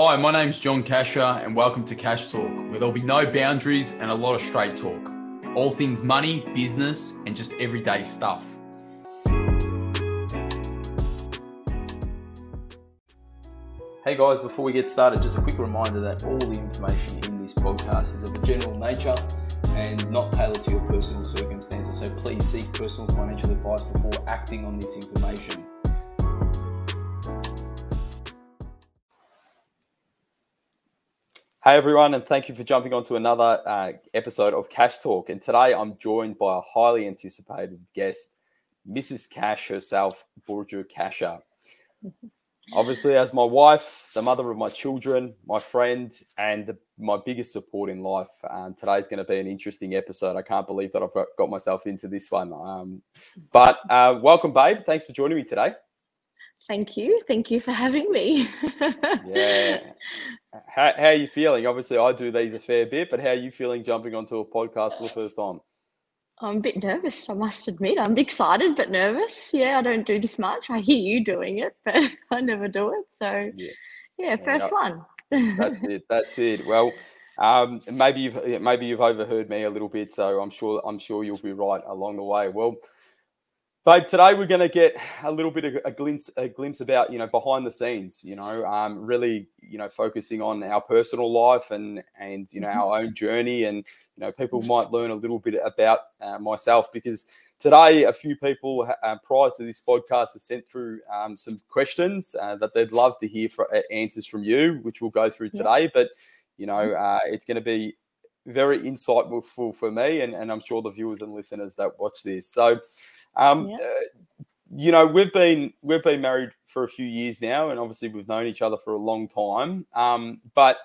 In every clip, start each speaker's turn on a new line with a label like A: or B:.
A: Hi, my name's John Casher, and welcome to Cash Talk, where there'll be no boundaries and a lot of straight talk. All things money, business, and just everyday stuff. Hey guys, before we get started, just a quick reminder that all the information in this podcast is of a general nature and not tailored to your personal circumstances. So please seek personal financial advice before acting on this information. Hey everyone, and thank you for jumping on to another uh, episode of Cash Talk. And today I'm joined by a highly anticipated guest, Mrs. Cash herself, Burju Casher. Obviously, as my wife, the mother of my children, my friend, and the, my biggest support in life, um, today's going to be an interesting episode. I can't believe that I've got, got myself into this one. Um, but uh, welcome, babe. Thanks for joining me today.
B: Thank you. Thank you for having me.
A: yeah. How, how are you feeling? Obviously, I do these a fair bit, but how are you feeling jumping onto a podcast for the first time?
B: I'm a bit nervous, I must admit. I'm excited but nervous. Yeah, I don't do this much. I hear you doing it, but I never do it. So, yeah, yeah first yeah,
A: one. that's it. That's it. Well, um, maybe you've maybe you've overheard me a little bit, so I'm sure I'm sure you'll be right along the way. Well, Babe, today we're going to get a little bit of a glimpse, a glimpse about you know behind the scenes. You know, um, really you know focusing on our personal life and and you know mm-hmm. our own journey, and you know people might learn a little bit about uh, myself because today a few people uh, prior to this podcast have sent through um, some questions uh, that they'd love to hear for uh, answers from you, which we'll go through today. Yeah. But you know, mm-hmm. uh, it's going to be very insightful for me, and, and I'm sure the viewers and listeners that watch this. So. Um, yeah. uh, you know, we've been we've been married for a few years now, and obviously we've known each other for a long time. Um, but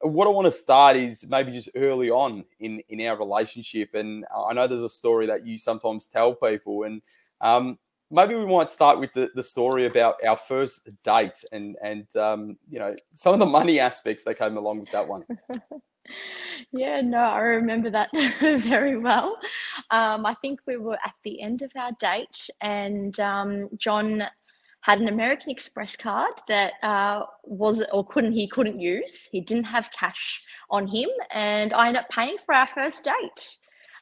A: what I want to start is maybe just early on in in our relationship, and I know there's a story that you sometimes tell people, and um, maybe we might start with the, the story about our first date, and and um, you know some of the money aspects that came along with that one.
B: Yeah, no, I remember that very well. Um, I think we were at the end of our date, and um, John had an American Express card that uh, was or couldn't he couldn't use. He didn't have cash on him, and I ended up paying for our first date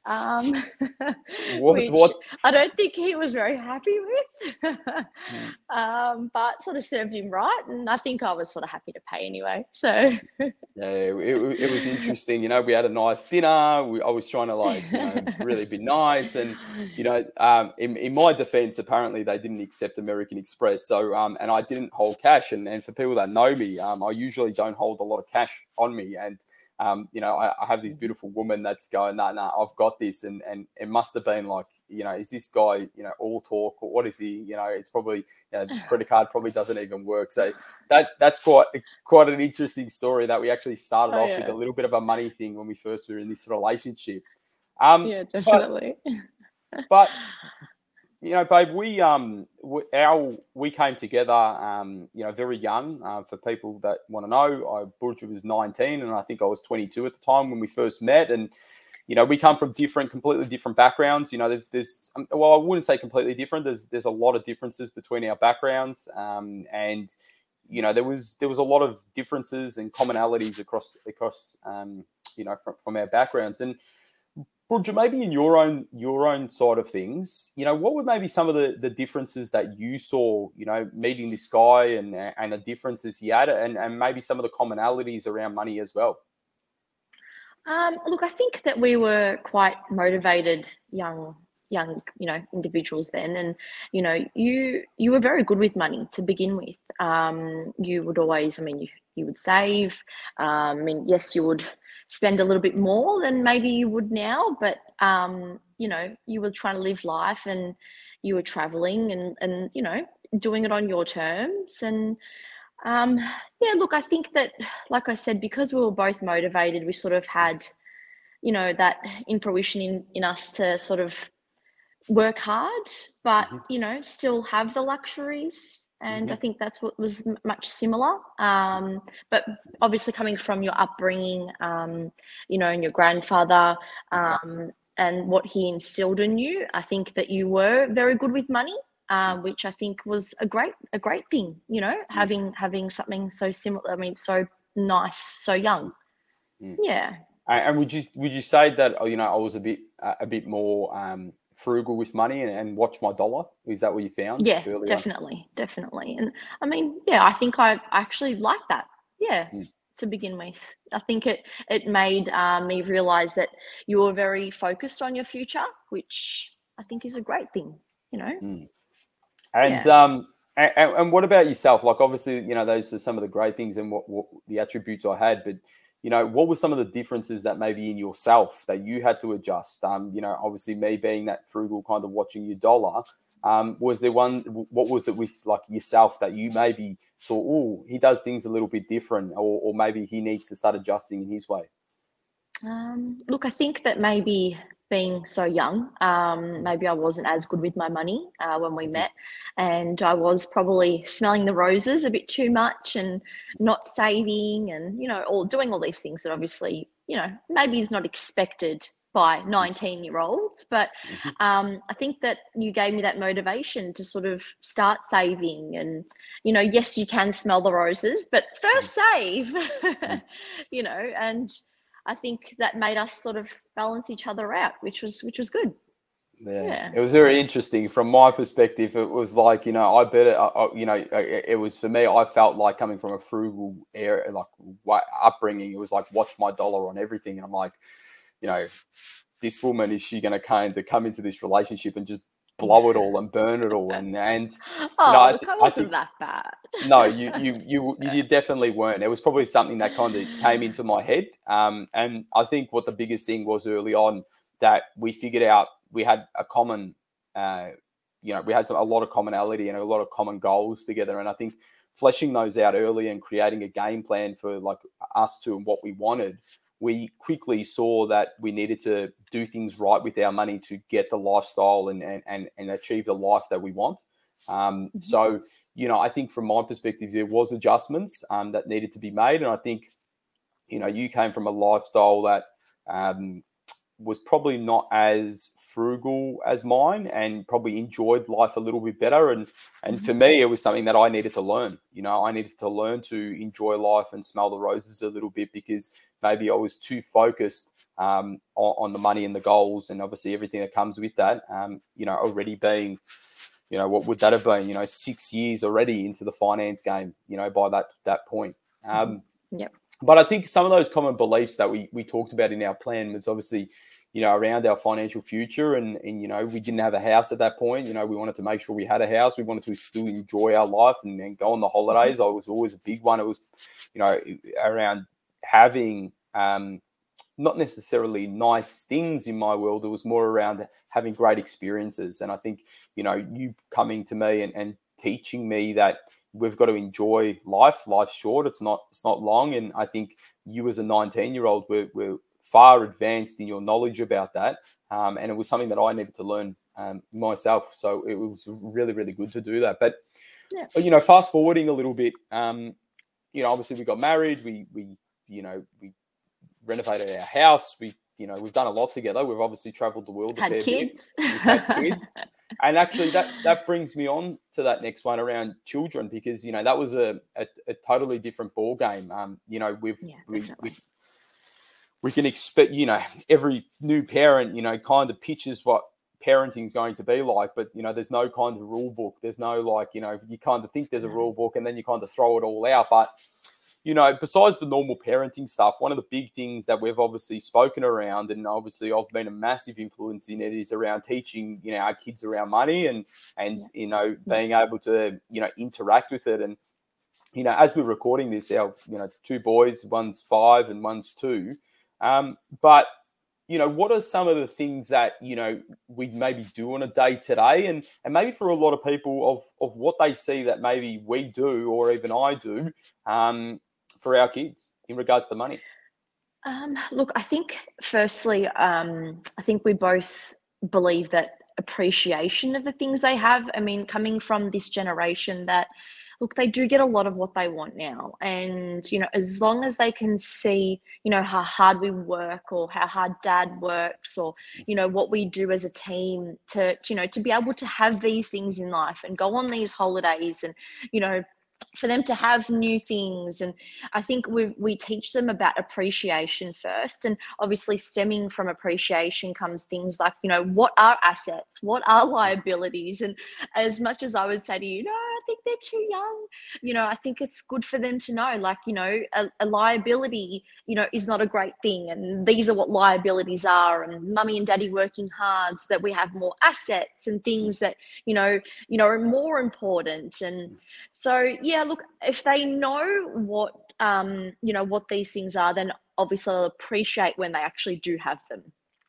B: um, what, which what? I don't think he was very happy with. mm. um, but sort of served him right, and I think I was sort of happy to pay anyway. So
A: yeah, it, it, was interesting. You know, we had a nice dinner. We, I was trying to like you know, really be nice, and you know, um, in, in my defense, apparently they didn't accept American Express, so um, and I didn't hold cash. And, and for people that know me, um, I usually don't hold a lot of cash on me, and um, you know, I, I, have this beautiful woman that's going, no, nah, no, nah, I've got this. And, and it must have been like, you know, is this guy, you know, all talk or what is he? You know, it's probably, you know, this credit card probably doesn't even work. So that that's quite, quite an interesting story that we actually started oh, off yeah. with a little bit of a money thing when we first were in this relationship.
B: Um, yeah, definitely.
A: But, but you know, babe, we um we, our we came together um you know very young. Uh, for people that want to know, I Burju was nineteen, and I think I was twenty two at the time when we first met, and you know we come from different, completely different backgrounds. You know, there's there's um, well, I wouldn't say completely different. There's there's a lot of differences between our backgrounds, um, and you know there was there was a lot of differences and commonalities across across um you know from, from our backgrounds and Burju, maybe in your own your own side of things, you know, what were maybe some of the, the differences that you saw, you know, meeting this guy and and the differences he had, and, and maybe some of the commonalities around money as well?
B: Um, look, I think that we were quite motivated young young you know individuals then and you know you you were very good with money to begin with um, you would always i mean you, you would save. Um, i mean yes you would spend a little bit more than maybe you would now, but um, you know, you were trying to live life and you were traveling and and you know, doing it on your terms. And um, yeah, look, I think that, like I said, because we were both motivated, we sort of had, you know, that in fruition in, in us to sort of work hard, but, mm-hmm. you know, still have the luxuries and mm-hmm. I think that's what was much similar. Um, but obviously, coming from your upbringing, um, you know, and your grandfather, um, and what he instilled in you, I think that you were very good with money. um, which I think was a great a great thing. You know, mm. having having something so similar. I mean, so nice, so young. Mm. Yeah.
A: And would you would you say that oh, you know I was a bit a bit more um, frugal with money and, and, watch my dollar? Is that what you found?
B: Yeah, definitely, on? definitely. And I mean, yeah, I think I actually like that. Yeah. Mm to begin with. I think it it made uh, me realize that you were very focused on your future, which I think is a great thing. You know.
A: Mm. And yeah. um, and, and, what about yourself? Like, obviously, you know, those are some of the great things and what, what the attributes I had, but you know, what were some of the differences that maybe in yourself that you had to adjust? Um, you know, obviously me being that frugal kind of watching your dollar, um, was there one? What was it with like yourself that you maybe thought, oh, he does things a little bit different, or, or maybe he needs to start adjusting in his way?
B: Um, look, I think that maybe being so young, um, maybe I wasn't as good with my money uh, when we mm-hmm. met, and I was probably smelling the roses a bit too much and not saving, and you know, all doing all these things that obviously, you know, maybe is not expected by 19 year olds. But mm-hmm. um, I think that you gave me that motivation to sort of start saving. And, you know, yes, you can smell the roses, but first save, you know, and I think that made us sort of balance each other out, which was which was good.
A: Yeah. yeah. it was very interesting from my perspective. It was like you know, I bet it. you know, it was for me. I felt like coming from a frugal area, like upbringing. It was like watch my dollar on everything, and I'm like, you know, this woman is she going to kind of come into this relationship and just blow it all and burn it all and and
B: oh, know, I, th- I wasn't that bad.
A: no, you you you you definitely weren't. It was probably something that kind of came into my head. Um, and I think what the biggest thing was early on that we figured out we had a common, uh, you know, we had some, a lot of commonality and a lot of common goals together. And I think fleshing those out early and creating a game plan for like us two and what we wanted we quickly saw that we needed to do things right with our money to get the lifestyle and and and, and achieve the life that we want. Um, mm-hmm. So you know, I think from my perspective, there was adjustments um, that needed to be made, and I think you know you came from a lifestyle that um, was probably not as frugal as mine and probably enjoyed life a little bit better and and for mm-hmm. me it was something that I needed to learn you know I needed to learn to enjoy life and smell the roses a little bit because maybe I was too focused um, on, on, the money and the goals and obviously everything that comes with that um, you know already being you know what would that have been you know 6 years already into the finance game you know by that that point um,
B: mm-hmm. yep
A: but I think some of those common beliefs that we, we talked about in our plan was obviously, you know, around our financial future. And, and, you know, we didn't have a house at that point. You know, we wanted to make sure we had a house. We wanted to still enjoy our life and, and go on the holidays. I was always a big one. It was, you know, around having, um, not necessarily nice things in my world. It was more around having great experiences. And I think, you know, you coming to me and, and teaching me that, we've got to enjoy life. Life's short; it's not it's not long. And I think you, as a 19 year old, were, were far advanced in your knowledge about that, um, and it was something that I needed to learn um, myself. So it was really really good to do that. But yeah. you know, fast forwarding a little bit, um, you know, obviously we got married. We we you know we renovated our house. We you know we've done a lot together. We've obviously travelled the world.
B: Had kids.
A: Bit. We've had kids. and actually that that brings me on to that next one around children because you know that was a, a, a totally different ball game um you know we've yeah, we, we, we can expect you know every new parent you know kind of pitches what parenting is going to be like but you know there's no kind of rule book there's no like you know you kind of think there's a rule book and then you kind of throw it all out but you know, besides the normal parenting stuff, one of the big things that we've obviously spoken around, and obviously I've been a massive influence in it, is around teaching, you know, our kids around money and and you know being able to you know interact with it. And you know, as we're recording this, our you know two boys, one's five and one's two. Um, but you know, what are some of the things that you know we maybe do on a day today, and and maybe for a lot of people of of what they see that maybe we do or even I do, um, for our kids in regards to money?
B: Um, look, I think firstly, um, I think we both believe that appreciation of the things they have. I mean, coming from this generation that look, they do get a lot of what they want now. And, you know, as long as they can see, you know, how hard we work or how hard dad works or, you know, what we do as a team to, you know, to be able to have these things in life and go on these holidays and, you know, for them to have new things. And i think we we teach them about appreciation first. And obviously stemming from appreciation comes things like you know what are assets? What are liabilities? And as much as i would say to you no i think they're too young you know i think it's good for them to know like you know a, a liability you know is not a great thing. And these are what liabilities are. And mummy and daddy working hard so that we have more assets and things that you know you know are more important. And so yeah look, if they know what um, you know what these things are, then obviously they'll appreciate when they actually do have them.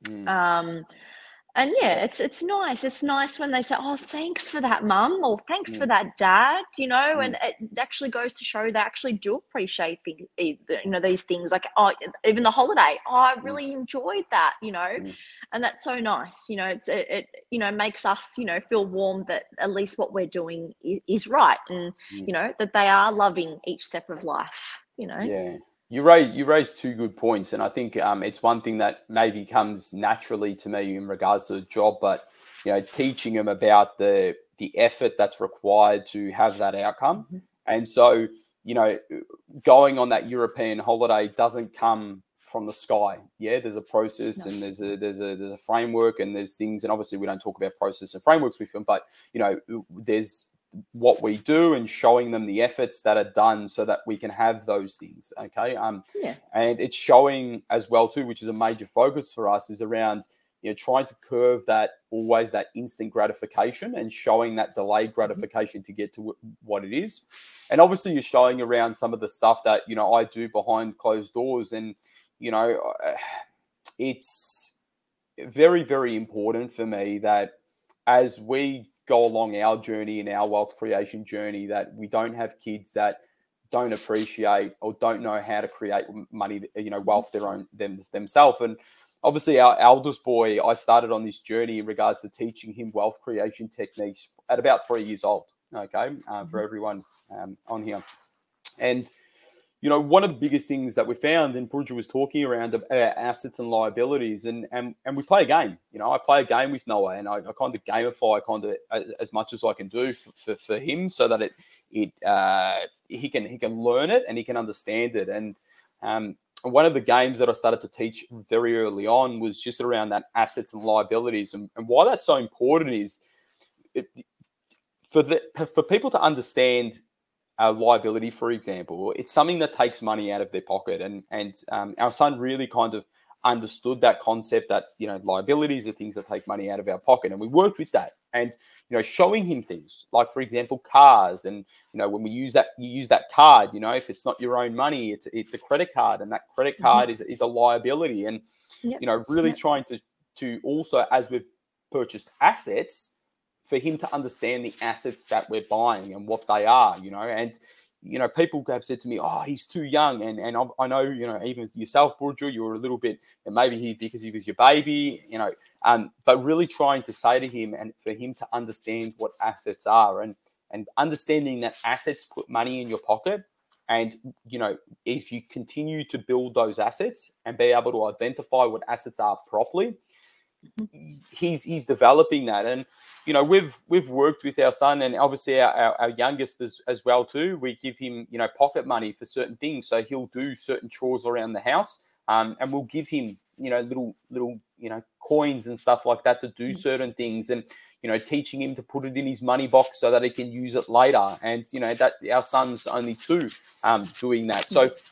B: Mm. Um, and yeah, it's it's nice. It's nice when they say, "Oh, thanks for that, mum," or "Thanks mm. for that, dad." You know, mm. and it actually goes to show they actually do appreciate things. You know, these things like oh, even the holiday. Oh, I mm. really mm. enjoyed that. You know, mm. and that's so nice. You know, it's it, it, you know makes us you know feel warm that at least what we're doing is, is right, and mm. you know that they are loving each step of life. You know.
A: Yeah. You raise you raise two good points, and I think um, it's one thing that maybe comes naturally to me in regards to the job, but you know, teaching them about the the effort that's required to have that outcome, mm-hmm. and so you know, going on that European holiday doesn't come from the sky. Yeah, there's a process no. and there's a there's a there's a framework and there's things, and obviously we don't talk about process and frameworks with them, but you know, there's what we do and showing them the efforts that are done so that we can have those things okay um yeah. and it's showing as well too which is a major focus for us is around you know trying to curve that always that instant gratification and showing that delayed mm-hmm. gratification to get to what it is and obviously you're showing around some of the stuff that you know i do behind closed doors and you know it's very very important for me that as we go along our journey and our wealth creation journey that we don't have kids that don't appreciate or don't know how to create money, you know, wealth their own them themselves. And obviously, our eldest boy, I started on this journey in regards to teaching him wealth creation techniques at about three years old. Okay, uh, for mm-hmm. everyone um, on here, and you know, one of the biggest things that we found, and Burju was talking around uh, assets and liabilities, and, and and we play a game. You know, I play a game with Noah, and I, I kind of gamify kind of as much as I can do for, for, for him, so that it it uh, he can he can learn it and he can understand it. And um, one of the games that I started to teach very early on was just around that assets and liabilities, and, and why that's so important is it, for the for people to understand a liability, for example, it's something that takes money out of their pocket. And and um, our son really kind of understood that concept that you know liabilities are things that take money out of our pocket, and we worked with that. And you know, showing him things like, for example, cars, and you know, when we use that, you use that card. You know, if it's not your own money, it's it's a credit card, and that credit mm-hmm. card mm-hmm. is is a liability. And yep. you know, really yep. trying to to also as we've purchased assets for him to understand the assets that we're buying and what they are, you know. And you know, people have said to me, "Oh, he's too young," and and I, know, you know, even yourself, Burju, you were a little bit, and maybe he because he was your baby, you know, um, but really trying to say to him and for him to understand what assets are and and understanding that assets put money in your pocket. And you know, if you continue to build those assets and be able to identify what assets are properly. He's he's developing that. And you know, we've we've worked with our son and obviously our, our, our, youngest as, as well too. We give him, you know, pocket money for certain things, so he'll do certain chores around the house, um, and we'll give him, you know, little little you know coins and stuff like that to do mm. certain things, and you know, teaching him to put it in his money box so that he can use it later. And you know that our son's only two, um, doing that. So mm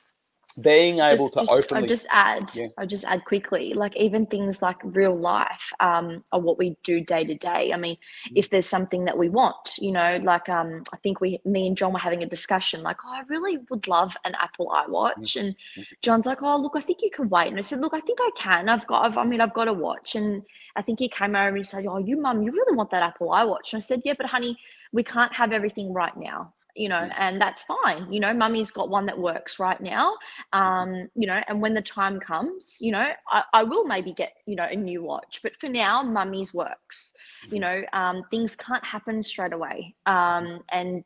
A: being able
B: just, to
A: just, openly
B: I'll just add yeah. I'll just add quickly like even things like real life um are what we do day to day I mean mm-hmm. if there's something that we want you know like um I think we me and John were having a discussion like oh I really would love an Apple iWatch mm-hmm. and John's like oh look I think you can wait and I said look I think I can I've got I've, I mean I've got a watch and I think he came over and he said oh you mum you really want that Apple iWatch and I said yeah but honey we can't have everything right now you know, and that's fine. You know, mummy's got one that works right now. Mm-hmm. Um, you know, and when the time comes, you know, I, I will maybe get, you know, a new watch. But for now, mummy's works. You mm-hmm. know, um, things can't happen straight away. Um, and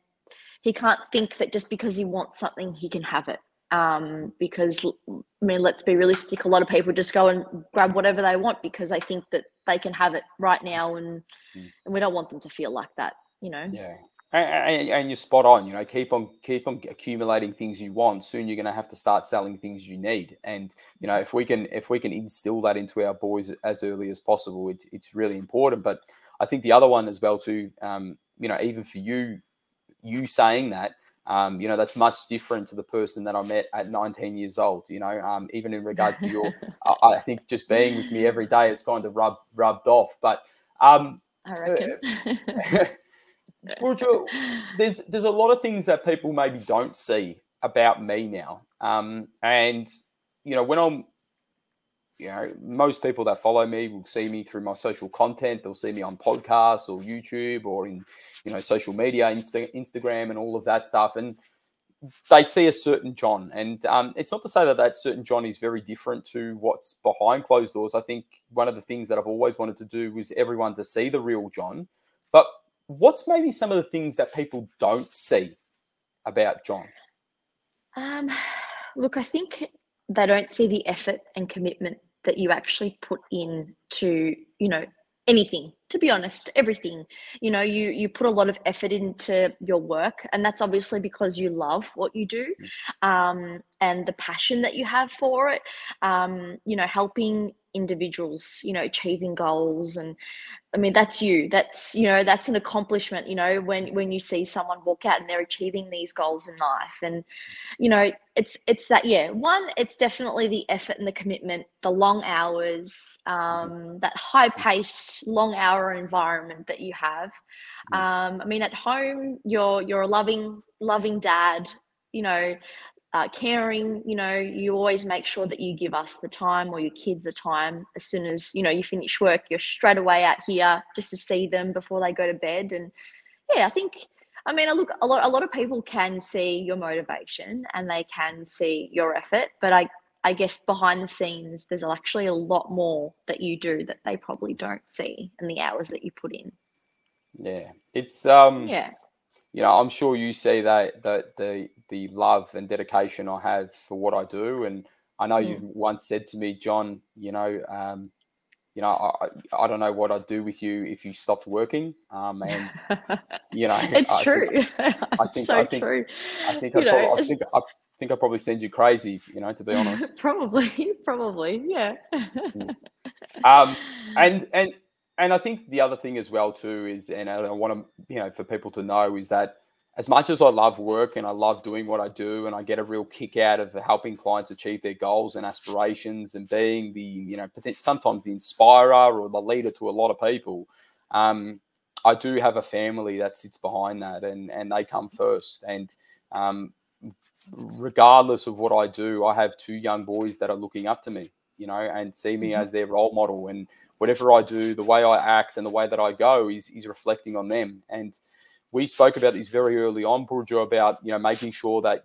B: he can't think that just because he wants something he can have it um, because I mean, let's be realistic. A lot of people just go and grab whatever they want because they think that they can have it right now, and mm. and we don't want them to feel like that, you know.
A: Yeah, and, and, you're spot on. You know, keep on keep on accumulating things you want. Soon you're going to have to start selling things you need. And you know, if we can if we can instill that into our boys as early as possible, it's it's really important. But I think the other one as well too. Um, you know, even for you, you saying that um, you know, that's much different to the person that I met at 19 years old. You know, um, even in regards to your, I, I, think just being with me every day has kind of rubbed rubbed off. But um,
B: I reckon.
A: There's there's a lot of things that people maybe don't see about me now, um, and you know, when I'm you know, most people that follow me will see me through my social content. They'll see me on podcasts or YouTube or in, you know, social media, Insta- Instagram, and all of that stuff. And they see a certain John. And um, it's not to say that that certain John is very different to what's behind closed doors. I think one of the things that I've always wanted to do was everyone to see the real John. But what's maybe some of the things that people don't see about John?
B: Um, look, I think they don't see the effort and commitment that you actually put in to you know anything to be honest everything you know you you put a lot of effort into your work and that's obviously because you love what you do mm. um, and the passion that you have for it um, you know helping individuals you know achieving goals and I mean, that's you. That's you know, that's an accomplishment. You know, when when you see someone walk out and they're achieving these goals in life, and you know, it's it's that yeah. One, it's definitely the effort and the commitment, the long hours, um, that high paced, long hour environment that you have. Um, I mean, at home, you're you're a loving loving dad. You know, uh, caring you know you always make sure that you give us the time or your kids the time as soon as you know you finish work you're straight away out here just to see them before they go to bed and yeah i think i mean i look a lot a lot of people can see your motivation and they can see your effort but i i guess behind the scenes there's actually a lot more that you do that they probably don't see and the hours that you put in
A: yeah it's um
B: yeah
A: you know, I'm sure you see that that the the love and dedication I have for what I do, and I know mm. you've once said to me, John, you know, um, you know, I, I don't know what I'd do with you if you stopped working. Um, and you know,
B: it's
A: I
B: true.
A: Think, I think,
B: so
A: I think,
B: true.
A: I think, I, know, I think, I think I probably send you crazy. You know, to be honest.
B: probably, probably, yeah.
A: Mm. um, and and and I think the other thing as well too is, and I want to, you know, for people to know is that as much as I love work and I love doing what I do, and I get a real kick out of helping clients achieve their goals and aspirations, and being the, you know, sometimes the inspirer or the leader to a lot of people. Um, I do have a family that sits behind that, and and they come first. And um, regardless of what I do, I have two young boys that are looking up to me, you know, and see me mm-hmm. as their role model. And whatever I do, the way I act and the way that I go is is reflecting on them. And we spoke about this very early on, Burju, about you know making sure that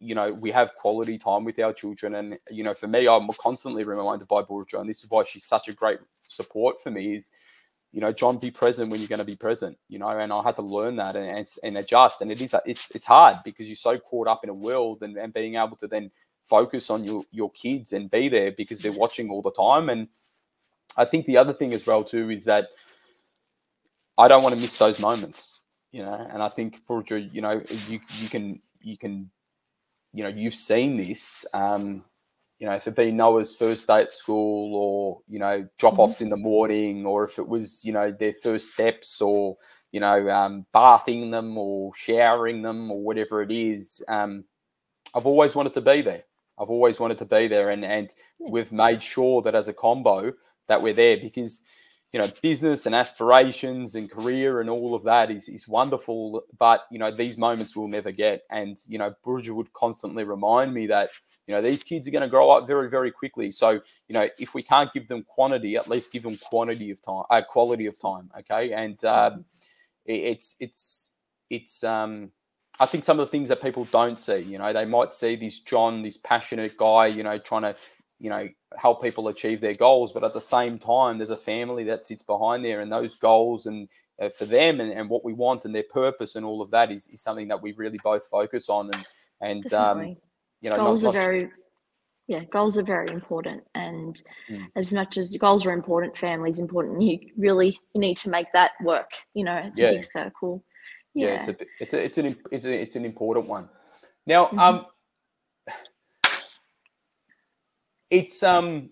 A: you know we have quality time with our children. And you know, for me, I'm constantly reminded by Burju, and this is why she's such a great support for me. Is you know, John, be present when you're going to be present. You know, and I had to learn that and and, and adjust. And it is it's it's hard because you're so caught up in a world and, and being able to then focus on your your kids and be there because they're watching all the time and I think the other thing as well too is that I don't want to miss those moments, you know. And I think, Burju, you know, you you can you can, you know, you've seen this. Um, you know, if it be Noah's first day at school, or you know, drop offs mm-hmm. in the morning, or if it was you know their first steps, or you know, um, bathing them, or showering them, or whatever it is. Um, I've always wanted to be there. I've always wanted to be there, and and we've made sure that as a combo that we're there because you know business and aspirations and career and all of that is, is wonderful but you know these moments we'll never get. And you know Burju would constantly remind me that you know these kids are going to grow up very very quickly. So you know if we can't give them quantity at least give them quantity of time uh, quality of time okay? And um, it's it's it's um I think some of the things that people don't see, you know, they might see this John, this passionate guy, you know, trying to you know help people achieve their goals but at the same time there's a family that sits behind there and those goals and uh, for them and, and what we want and their purpose and all of that is, is something that we really both focus on and and um, you know
B: goals not, are very yeah goals are very important and mm. as much as goals are important families important you really need to make that work you know it's yeah. a big circle
A: yeah, yeah it's a it's a it's an it's, a, it's an important one now mm-hmm. um it's um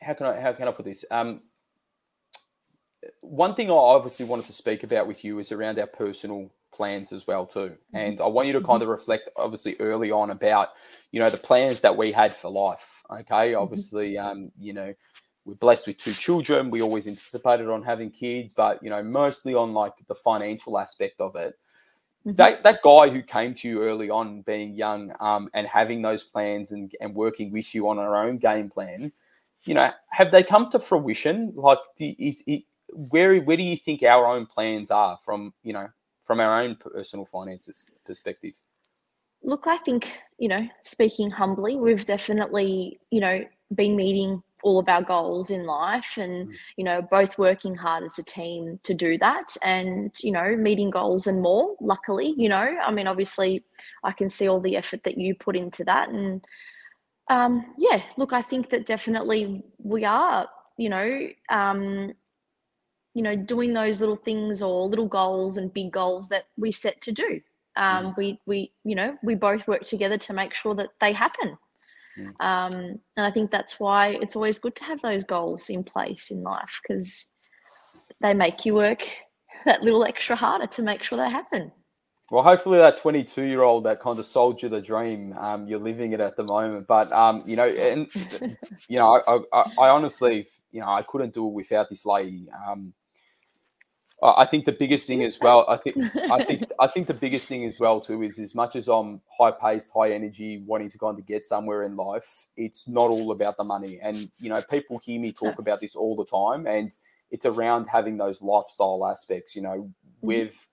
A: how can I how can I put this? Um one thing I obviously wanted to speak about with you is around our personal plans as well too. Mm-hmm. and i want you to kind of reflect obviously early on about you know the plans that we had for life okay? Mm-hmm. obviously um you know we're blessed with two children. We always anticipated on having kids but you know mostly on like the financial aspect of it mm-hmm. that, that guy who came to you early on being young um, and having those plans and, and working with you on our own game plan you know have they come to fruition like is it where where do you think our own plans are from you know from our own personal finances perspective?
B: Look, I think, you know, speaking humbly, we've definitely, you know, been meeting all of our goals in life and, mm. you know, both working hard as a team to do that and, you know, meeting goals and more, luckily, you know. I mean, obviously, I can see all the effort that you put into that. And, um, yeah, look, I think that definitely we are, you know, um, you know doing those little things or little goals and big goals that we set to do um, mm. we we you know we both work together to make sure that they happen mm. um, and i think that's why it's always good to have those goals in place in life because they make you work that little extra harder to make sure they happen
A: well, hopefully that 22 year old that kind of sold you the dream, um, you're living it at the moment. But, um, you know, and, you know, I, I, I, honestly, you know, I couldn't do it without this lady. Um, I think the biggest thing as well. I think I think I think the biggest thing as well too is as much as I'm high paced, high energy, wanting to kind of get somewhere in life, it's not all about the money. And you know, people hear me talk about this all the time, and it's around having those lifestyle aspects. You know, mm-hmm. with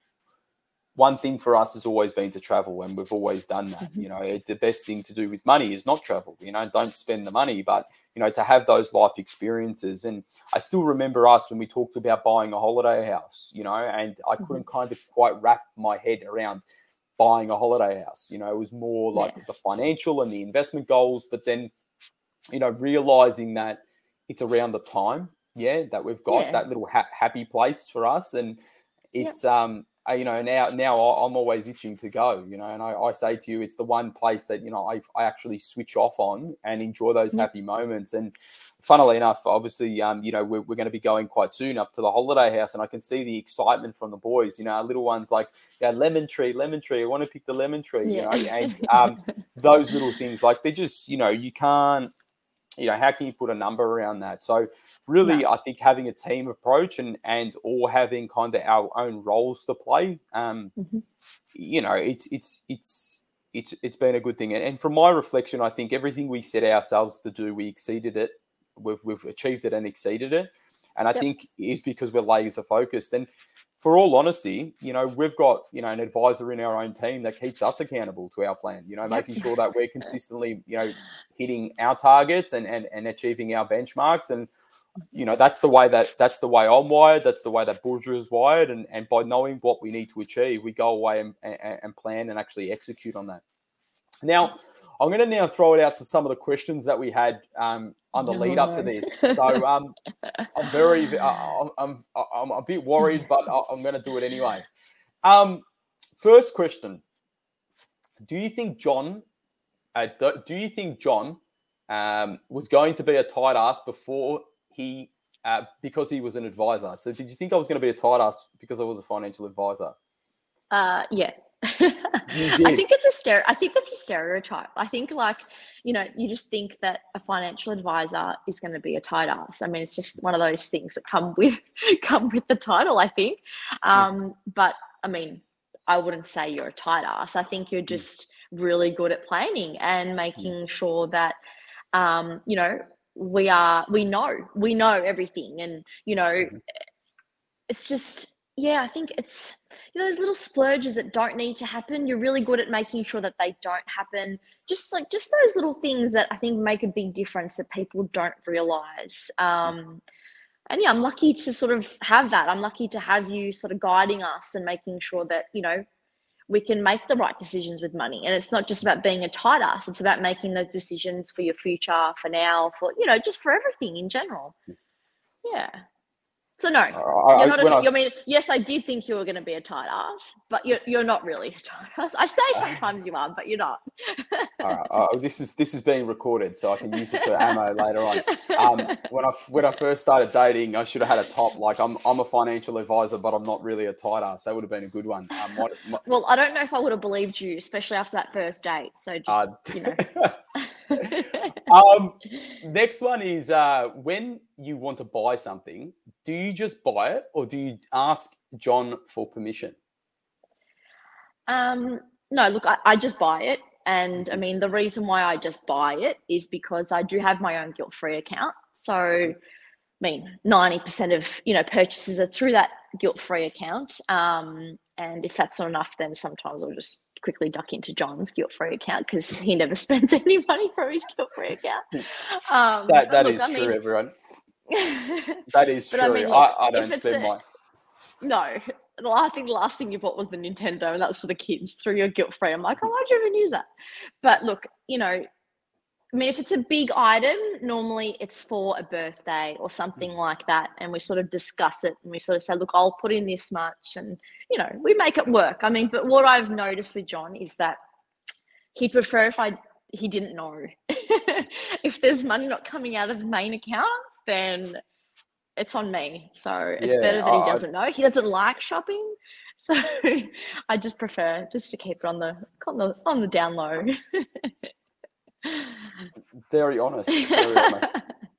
A: one thing for us has always been to travel, and we've always done that. Mm-hmm. You know, it, the best thing to do with money is not travel. You know, don't spend the money, but you know, to have those life experiences. And I still remember us when we talked about buying a holiday house. You know, and I mm-hmm. couldn't kind of quite wrap my head around buying a holiday house. You know, it was more like yeah. the financial and the investment goals, but then, you know, realizing that it's around the time, yeah, that we've got yeah. that little ha- happy place for us, and it's yeah. um you know, now now I'm always itching to go, you know, and I, I, say to you, it's the one place that you know I, I actually switch off on and enjoy those mm-hmm. happy moments. And funnily enough, obviously, um, you know, we're, we're going to be going quite soon up to the holiday house, and I can see the excitement from the boys. You know, our little ones like, yeah, lemon tree, lemon tree. I want to pick the lemon tree. Yeah. You know, and um, those little things like they're just, you know, you can't you know how can you put a number around that so really no. i think having a team approach and and or having kind of our own roles to play um mm-hmm. you know it's it's it's it's it's been a good thing and, and from my reflection i think everything we set ourselves to do we exceeded it we've, we've achieved it and exceeded it and i yep. think is because we're laser focused and for all honesty, you know, we've got, you know, an advisor in our own team that keeps us accountable to our plan, you know, making sure that we're consistently, you know, hitting our targets and, and, and achieving our benchmarks. And, you know, that's the way that that's the way I'm wired. That's the way that Burju is wired. And, and by knowing what we need to achieve, we go away and, and, and plan and actually execute on that. Now, I'm going to now throw it out to some of the questions that we had um, on the lead up to this. So um, I'm very, uh, I'm, I'm a bit worried, but I'm going to do it anyway. Um, first question: Do you think John? Uh, do, do, you think John um, was going to be a tight ass before he, uh, because he was an advisor? So did you think I was going to be a tight ass because I was a financial advisor?
B: Uh, yeah, I think it's a stere- I think it's a stereotype. I think like, you know, you just think that a financial advisor is going to be a tight ass. I mean, it's just one of those things that come with come with the title, I think. Um, but I mean, I wouldn't say you're a tight ass. I think you're mm. just really good at planning and making mm. sure that um, you know, we are we know, we know everything and you know, mm-hmm. it's just yeah, I think it's you know those little splurges that don't need to happen. You're really good at making sure that they don't happen. Just like just those little things that I think make a big difference that people don't realize. Um, and yeah, I'm lucky to sort of have that. I'm lucky to have you sort of guiding us and making sure that you know we can make the right decisions with money. And it's not just about being a tight ass. It's about making those decisions for your future, for now, for you know, just for everything in general. Yeah. So no, you're not. A, I, I mean, yes, I did think you were going to be a tight ass, but you're you're not really a tight ass. I say sometimes you are, but you're not.
A: uh, this is this is being recorded, so I can use it for ammo later on. Um, when I when I first started dating, I should have had a top. Like I'm I'm a financial advisor, but I'm not really a tight ass. That would have been a good one. Um, my,
B: my, well, I don't know if I would have believed you, especially after that first date. So just uh, you know.
A: um, next one is uh, when you want to buy something, do you just buy it or do you ask John for permission?
B: Um, no, look, I, I just buy it. And I mean, the reason why I just buy it is because I do have my own guilt free account. So, I mean, 90% of, you know, purchases are through that guilt free account. Um, and if that's not enough, then sometimes I'll just quickly duck into John's guilt-free account because he never spends any money from his guilt-free account.
A: Um, that that look, is I true, mean, everyone. that is true. I, mean, look, I, I, don't spend a, my.
B: No, I think the last thing you bought was the Nintendo, and that was for the kids through your guilt-free. I'm like, oh, why'd you even use that? But look, you know, I mean, if it's a big item, normally it's for a birthday or something mm. like that. And we sort of discuss it and we sort of say, look, I'll put in this much. And, you know, we make it work. I mean, but what I've noticed with John is that he'd prefer if I he didn't know. if there's money not coming out of the main accounts, then it's on me. So it's yeah, better that he doesn't know. He doesn't like shopping. So I just prefer just to keep it on the on the on the down low.
A: Very honest. Very honest.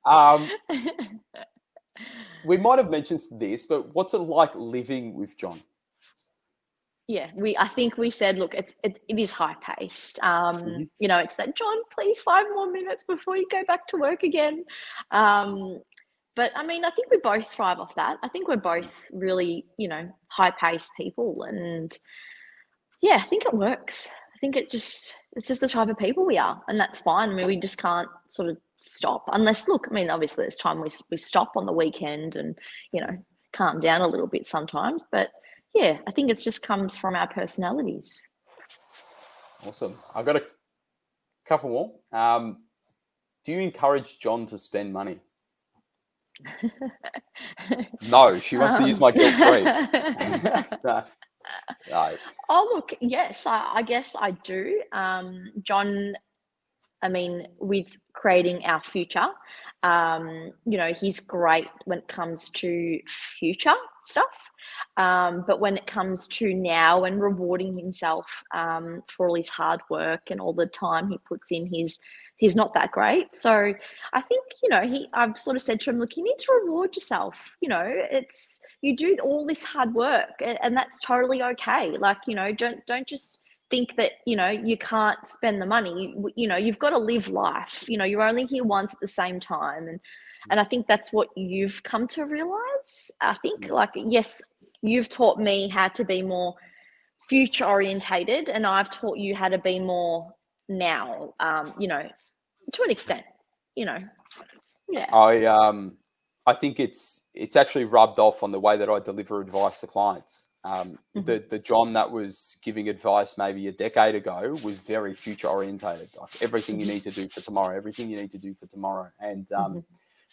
A: Um, we might have mentioned this, but what's it like living with John?
B: Yeah, we. I think we said, look, it's it, it is high paced. Um, mm-hmm. You know, it's that John, please five more minutes before you go back to work again. Um, but I mean, I think we both thrive off that. I think we're both really, you know, high paced people, and yeah, I think it works. I think it just it's just the type of people we are, and that's fine. I mean, we just can't sort of stop unless look. I mean, obviously, there's time we we stop on the weekend and you know calm down a little bit sometimes, but yeah, I think it just comes from our personalities.
A: Awesome. I've got a couple more. Um, do you encourage John to spend money? no, she wants um, to use my guilt free.
B: Right. Oh, look, yes, I, I guess I do. Um, John, I mean, with creating our future, um, you know, he's great when it comes to future stuff. Um, but when it comes to now and rewarding himself um, for all his hard work and all the time he puts in, he's he's not that great. So I think you know he I've sort of said to him, look, you need to reward yourself. You know, it's you do all this hard work, and, and that's totally okay. Like you know, don't don't just think that you know you can't spend the money you, you know you've got to live life you know you're only here once at the same time and and i think that's what you've come to realize i think like yes you've taught me how to be more future orientated and I've taught you how to be more now um, you know to an extent you know. Yeah.
A: I um I think it's it's actually rubbed off on the way that I deliver advice to clients. Um, mm-hmm. the the John that was giving advice maybe a decade ago was very future orientated like everything you need to do for tomorrow everything you need to do for tomorrow. And um, mm-hmm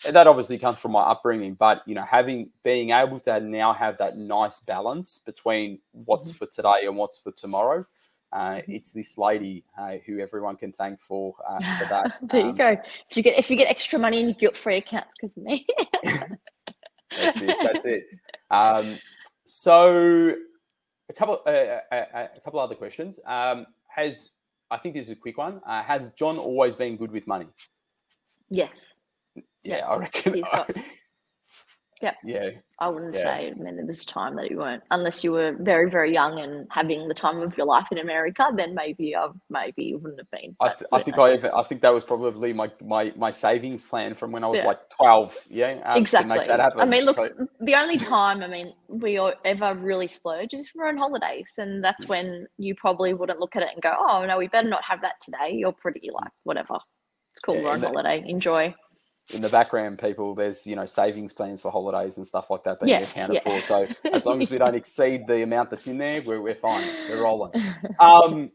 A: and that obviously comes from my upbringing but you know having being able to now have that nice balance between what's mm-hmm. for today and what's for tomorrow uh, mm-hmm. it's this lady uh, who everyone can thank for uh, for that.
B: there um, you go. If you get if you get extra money in your guilt-free accounts, because me.
A: that's it. That's it. Um, so, a couple uh, a, uh, uh, a, couple other questions. Um, has I think this is a quick one. has John always been good with money?
B: Yes
A: yeah, I reckon.
B: Yep.
A: Yeah.
B: I wouldn't
A: Yeah.
B: say. I mean, there was a time that you weren't, unless you were very, very young and having the time of your life in America. Then maybe, I maybe you wouldn't have been.
A: I, th- I think
B: know.
A: I I think that was probably my, my, my savings plan from when I was
B: Yeah.
A: like twelve. Yeah, um,
B: exactly.
A: To make that happen.
B: I mean, look,
A: So-
B: the only time I mean we ever really splurge is if we're on holidays, and that's when you probably wouldn't look at it and go, "Oh no, we better not have that today." You're pretty like whatever. It's cool.
A: Yeah,
B: we're on holiday. Enjoy.
A: In the background, people, there's you know savings plans for holidays and stuff like that being
B: Yeah,
A: accounted
B: yeah.
A: for. So as long as we don't exceed the amount that's in there, we're, we're fine. We're rolling. Um,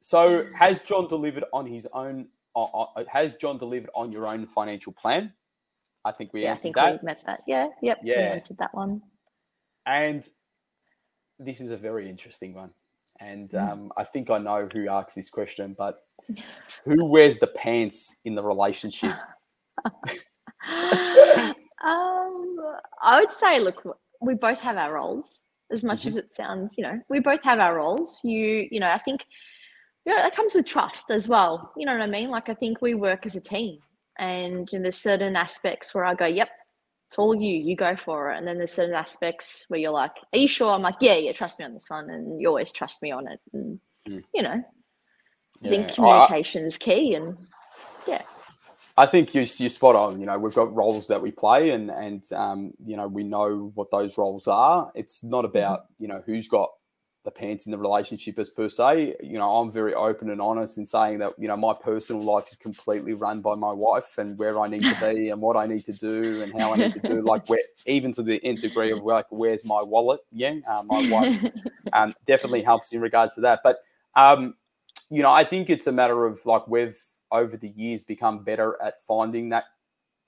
A: so has John delivered on his own? Uh, uh, has John delivered on your own financial plan? I think we
B: yeah, I think
A: that.
B: we met that. Yeah, yep. We
A: Yeah.
B: answered that one.
A: And this is a very interesting one. And
B: Mm.
A: um, I think I know who asked this question, but who wears the pants in the relationship?
B: um, I would say, look, we both have our roles. As much
A: Mm-hmm.
B: as it sounds, you know, we both have our roles. You, you know, I think, you know, that comes with trust as well. You know what I mean? Like, I think we work as a team, and you know, there's certain aspects where I go, "Yep, it's all you. You go for it." And then there's certain aspects where you're like, "Are you sure?" I'm like, "Yeah, yeah, trust me on this one," and you always trust me on it. And
A: Mm.
B: you know, I think communication is key. And yeah,
A: I think you're, you're spot on. You know, we've got roles that we play, and and um, you know we know what those roles are. It's not about you know who's got the pants in the relationship as per se. You know, I'm very open and honest in saying that you know my personal life is completely run by my wife and where I need to be and what I need to do and how I need to do. Like where even to the nth degree of like where's my wallet? Yeah, uh, my wife um, definitely helps in regards to that. But um, you know, I think it's a matter of like we've over the years become better at finding that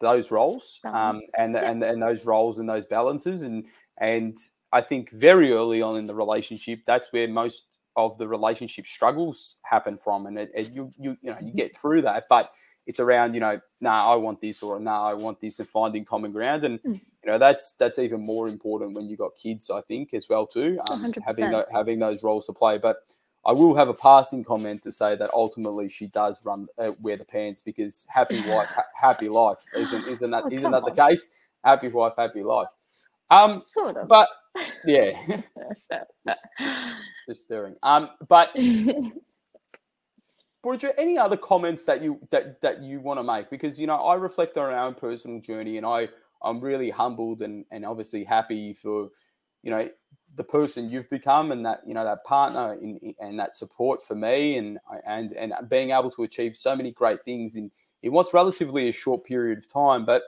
A: those roles um, and,
B: Yeah.
A: and and those roles and those balances and and I think very early on in the relationship that's where most of the relationship struggles happen from and it, it- you you you know you get through that but it's around you know nah I want this or nah I want this and finding common ground and
B: Mm.
A: you know that's that's even more important when you got kids I think as well too um, having
B: 100%.
A: having those roles to play but I will have a passing comment to say that ultimately she does run uh, wear the pants because happy wife, ha- happy life. Isn't isn't that
B: Oh,
A: not that the case? Happy wife, happy life. Um,
B: sort of.
A: but yeah, just, just, just stirring. Um, but Bridget, any other comments that you that that you want to make? Because you know, I reflect on our own personal journey, and I I'm really humbled and and obviously happy for you know the person you've become and that you know that partner in, in- and that support for me and and and being able to achieve so many great things in in what's relatively a short period of time. But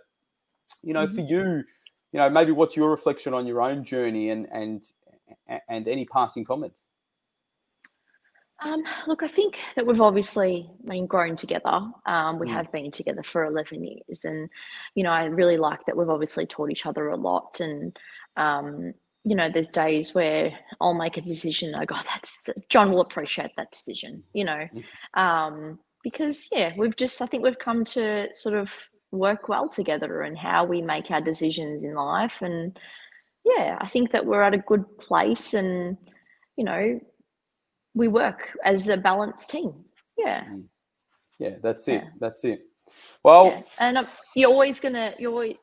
A: you know, for you, you know, maybe what's your reflection on your own journey and and and any passing comments?
B: Um, look, I think that we've obviously been grown together. Um, we
A: Mm.
B: have been together for 11 years. And, you know, I really like that we've obviously taught each other a lot. And, um, you know, there's days where I'll make a decision. I go, that's, that's John will appreciate that decision, you know,
A: Mm.
B: um, because, yeah, we've just, I think we've come to sort of work well together and how we make our decisions in life. And, yeah, I think that we're at a good place and, you know, we work as a balanced team. Yeah.
A: Yeah, that's it.
B: Yeah.
A: That's it. Well,
B: yeah. And um, you're always gonna, you're always,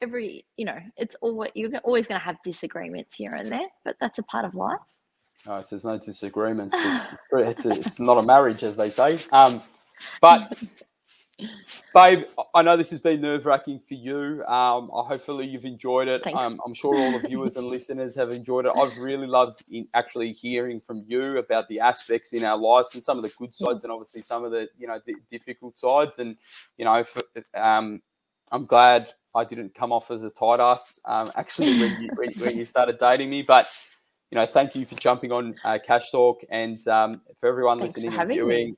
B: every, you know, it's always you're always gonna have disagreements here and there, but that's a part of life.
A: oh, there's no disagreements. It's it's, a, it's not a marriage, as they say. Um, but babe, I know this has been nerve wracking for you. Um, hopefully you've enjoyed it. Um, I'm sure all the viewers and listeners have enjoyed it. I've really loved in actually hearing from you about the aspects in our lives and some of the good sides, and obviously some of the you know the difficult sides. And you know, for, um, I'm glad I didn't come off as a tight ass um, actually when you when, when you started dating me, but. You know, thank you for jumping on uh, Cash Talk, and um, for everyone
B: Thanks for
A: listening and
B: having me.
A: viewing.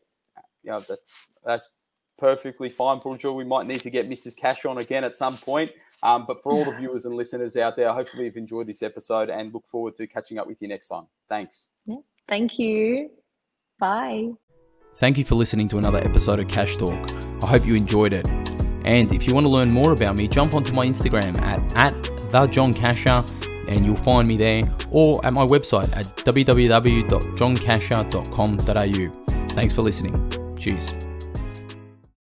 A: You know, that, that's perfectly fine, Burju. We might need to get Mrs. Cash on again at some point. Um, but for all the viewers and listeners out there, hopefully you've enjoyed this episode and look forward to catching up with you next time. Thanks.
B: Thank you. Bye.
C: Thank you for listening to another episode of Cash Talk. I hope you enjoyed it. And if you want to learn more about me, jump onto my Instagram at, at the John Casher and you'll find me there or at my website at www.johncasher.com.au. Thanks for listening. Cheers.